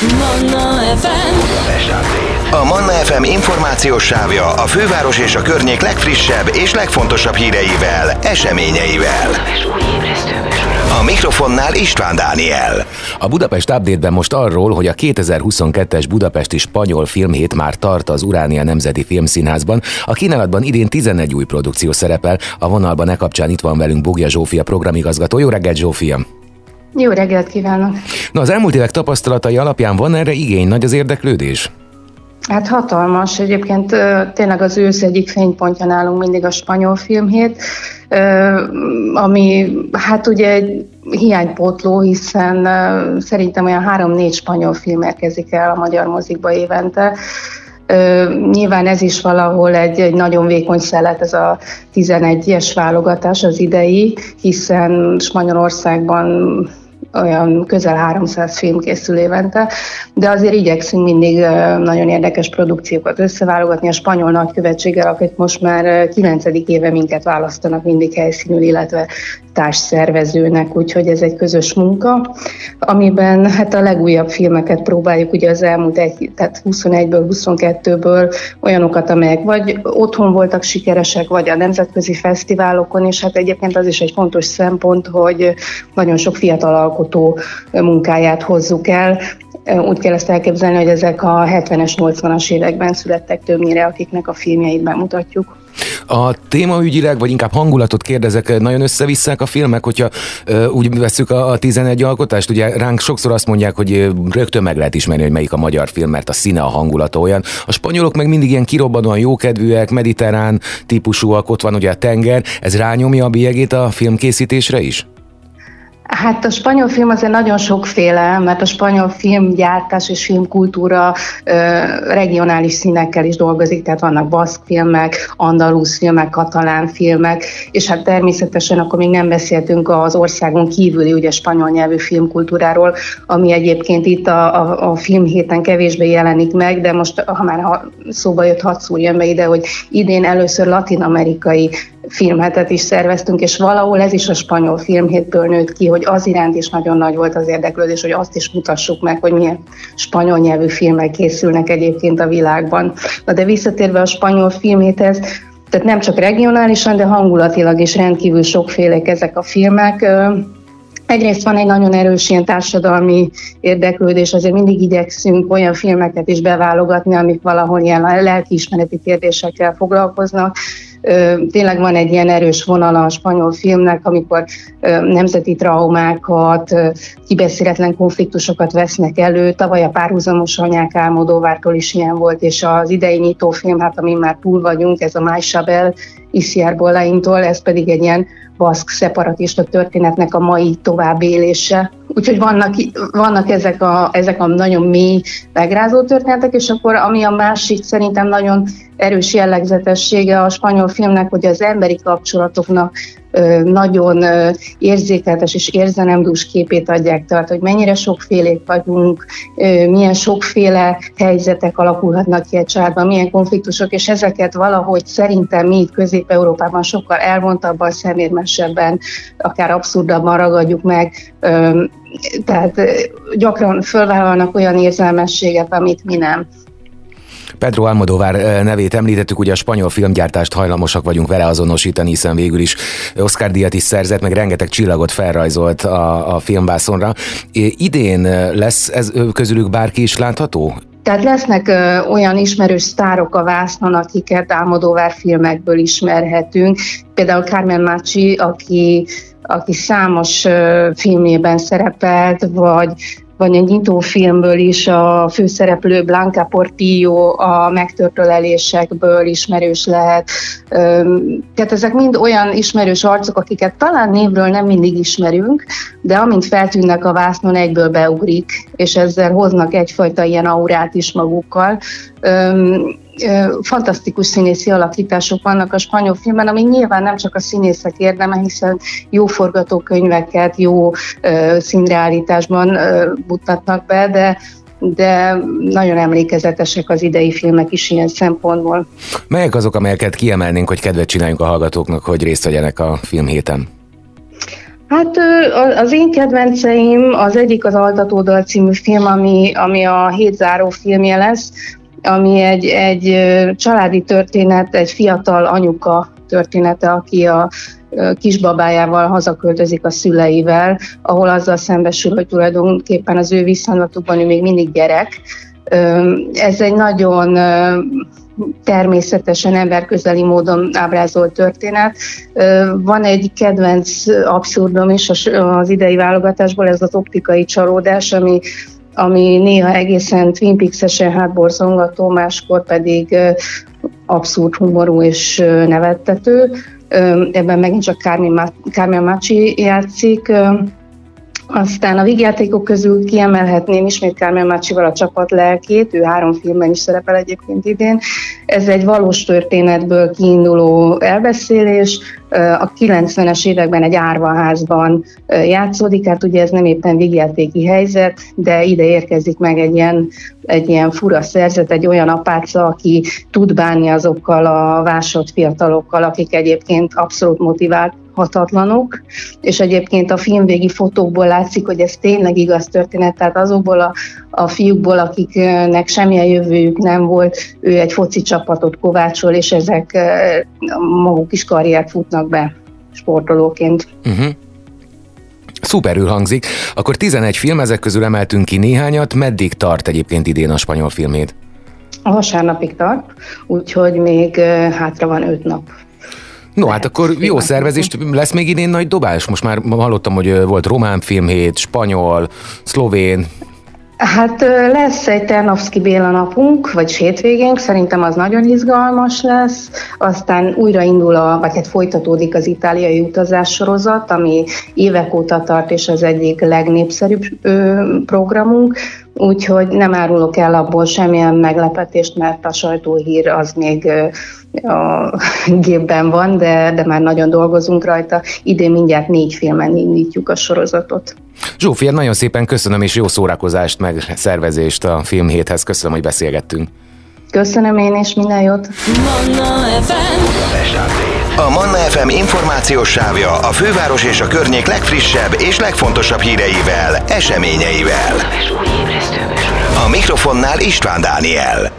Manna FM A Manna FM információs sávja a főváros és a környék legfrissebb és legfontosabb híreivel, eseményeivel. A mikrofonnál István Dániel. A Budapest Update-ben most arról, hogy a 2022-es Budapesti Spanyol Filmhét már tart az Uránia Nemzeti Filmszínházban. A kínálatban idén 11 új produkció szerepel. A vonalban e kapcsán itt van velünk Bogja Zsófia programigazgató. Jó reggelt, Zsófia! Jó reggelt kívánok! Na, az elmúlt évek tapasztalatai alapján van erre igény, nagy az érdeklődés? Hát hatalmas. Egyébként tényleg az ősz egyik fénypontja nálunk mindig a spanyol filmhét, ami hát ugye egy hiánypótló, hiszen szerintem olyan három-négy spanyol film érkezik el a magyar mozikba évente. Nyilván ez is valahol egy, egy nagyon vékony szelet, ez a 11-es válogatás az idei, hiszen Spanyolországban olyan közel 300 film készül évente, de azért igyekszünk mindig nagyon érdekes produkciókat összeválogatni. A spanyol nagykövetséggel, akik most már 9. éve minket választanak mindig helyszínül, illetve társszervezőnek, úgyhogy ez egy közös munka, amiben hát a legújabb filmeket próbáljuk ugye az elmúlt egy, tehát 21-ből, 22-ből olyanokat, amelyek vagy otthon voltak sikeresek, vagy a nemzetközi fesztiválokon, és hát egyébként az is egy fontos szempont, hogy nagyon sok fiatal alkotó munkáját hozzuk el, úgy kell ezt elképzelni, hogy ezek a 70-es, 80-as években születtek többnyire, akiknek a filmjeit bemutatjuk. A témaügyileg, vagy inkább hangulatot kérdezek, nagyon összevisszák a filmek, hogyha uh, úgy veszük a, a 11 alkotást, ugye ránk sokszor azt mondják, hogy rögtön meg lehet ismerni, hogy melyik a magyar film, mert a színe, a hangulata olyan. A spanyolok meg mindig ilyen kirobbanóan jókedvűek, mediterrán típusúak, ott van ugye a tenger, ez rányomja a bélyegét a filmkészítésre is? Hát a spanyol film azért nagyon sokféle, mert a spanyol filmgyártás és filmkultúra ö, regionális színekkel is dolgozik, tehát vannak baszk filmek, andalusz filmek, katalán filmek, és hát természetesen akkor még nem beszéltünk az országon kívüli ugye spanyol nyelvű filmkultúráról, ami egyébként itt a, a, a filmhéten kevésbé jelenik meg, de most, ha már szóba jött, hadd szúrjam be ide, hogy idén először latin-amerikai filmhetet is szerveztünk, és valahol ez is a spanyol filmhétből nőtt ki, hogy az iránt is nagyon nagy volt az érdeklődés, hogy azt is mutassuk meg, hogy milyen spanyol nyelvű filmek készülnek egyébként a világban. Na de visszatérve a spanyol filmhéthez, tehát nem csak regionálisan, de hangulatilag is rendkívül sokfélek ezek a filmek. Egyrészt van egy nagyon erős ilyen társadalmi érdeklődés, azért mindig igyekszünk olyan filmeket is beválogatni, amik valahol ilyen lelkiismereti kérdésekkel foglalkoznak, Tényleg van egy ilyen erős vonala a spanyol filmnek, amikor nemzeti traumákat, kibeszéletlen konfliktusokat vesznek elő. Tavaly a párhuzamos anyák álmodóvártól is ilyen volt, és az idei nyitófilm, hát amin már túl vagyunk, ez a Maisabel Isier Bolaintól, ez pedig egy ilyen baszk szeparatista történetnek a mai továbbélése. Úgyhogy vannak, vannak ezek, a, ezek a nagyon mély, megrázó történetek, és akkor ami a másik szerintem nagyon erős jellegzetessége a spanyol filmnek, hogy az emberi kapcsolatoknak nagyon érzékeltes és érzelemdús képét adják, tehát hogy mennyire sokfélék vagyunk, milyen sokféle helyzetek alakulhatnak ki egy családban, milyen konfliktusok, és ezeket valahogy szerintem mi Közép-Európában sokkal elvontabban, szemérmesebben, akár abszurdabban ragadjuk meg, tehát gyakran fölvállalnak olyan érzelmességet, amit mi nem. Pedro Almodóvár nevét említettük, ugye a spanyol filmgyártást hajlamosak vagyunk vele azonosítani, hiszen végül is Oscar díjat is szerzett, meg rengeteg csillagot felrajzolt a, a filmvászonra. Idén lesz ez közülük bárki is látható? Tehát lesznek ö, olyan ismerős sztárok a vásznon, akiket Álmodóvár filmekből ismerhetünk. Például Carmen Machi, aki aki számos filmében szerepelt, vagy vagy egy nyitófilmből is a főszereplő Blanca Portillo a megtörtölelésekből ismerős lehet. Tehát ezek mind olyan ismerős arcok, akiket talán névről nem mindig ismerünk, de amint feltűnnek a vásznon, egyből beugrik, és ezzel hoznak egyfajta ilyen aurát is magukkal fantasztikus színészi alakítások vannak a spanyol filmben, ami nyilván nem csak a színészek érdeme, hiszen jó forgatókönyveket, jó színreállításban mutatnak be, de de nagyon emlékezetesek az idei filmek is ilyen szempontból. Melyek azok, amelyeket kiemelnénk, hogy kedvet csináljunk a hallgatóknak, hogy részt vegyenek a filmhéten? Hát az én kedvenceim, az egyik az Altatódal című film, ami, ami a hétzáró filmje lesz, ami egy, egy családi történet, egy fiatal anyuka története, aki a kisbabájával hazaköltözik a szüleivel, ahol azzal szembesül, hogy tulajdonképpen az ő viszonylatukban ő még mindig gyerek. Ez egy nagyon természetesen emberközeli módon ábrázolt történet. Van egy kedvenc abszurdum is az idei válogatásból, ez az optikai csalódás, ami ami néha egészen Twin Peaks-esen hátborzongató, máskor pedig abszurd humorú és nevettető. Ebben megint csak Carmen Machi játszik, aztán a vígjátékok közül kiemelhetném ismét Kármel Mácsival a csapat lelkét, ő három filmben is szerepel egyébként idén. Ez egy valós történetből kiinduló elbeszélés, a 90-es években egy árvaházban játszódik, hát ugye ez nem éppen vígjátéki helyzet, de ide érkezik meg egy ilyen, egy ilyen fura szerzet, egy olyan apáca, aki tud bánni azokkal a vásott fiatalokkal, akik egyébként abszolút motivált hatatlanok, és egyébként a filmvégi fotókból látszik, hogy ez tényleg igaz történet, tehát azokból a, a fiúkból, akiknek semmilyen jövőjük nem volt, ő egy foci csapatot kovácsol, és ezek maguk is karriert futnak be sportolóként. Uh-huh. Szuperül hangzik. Akkor 11 film, ezek közül emeltünk ki néhányat. Meddig tart egyébként idén a spanyol filmét? A vasárnapig tart, úgyhogy még hátra van 5 nap. No, hát akkor jó szervezést, lesz még idén nagy dobás? Most már hallottam, hogy volt román filmhét, spanyol, szlovén, Hát lesz egy Ternovszki Béla napunk, vagy hétvégénk, szerintem az nagyon izgalmas lesz. Aztán újraindul, a, vagy hát folytatódik az itáliai utazás sorozat, ami évek óta tart, és az egyik legnépszerűbb programunk. Úgyhogy nem árulok el abból semmilyen meglepetést, mert a sajtóhír az még a gépben van, de, de már nagyon dolgozunk rajta. Idén mindjárt négy filmen indítjuk a sorozatot. Zsófia, nagyon szépen köszönöm, és jó szórakozást, meg szervezést a filmhéthez. Köszönöm, hogy beszélgettünk. Köszönöm én is, minden jót! Manna FM. A Manna FM információs sávja a főváros és a környék legfrissebb és legfontosabb híreivel, eseményeivel. A mikrofonnál István Dániel.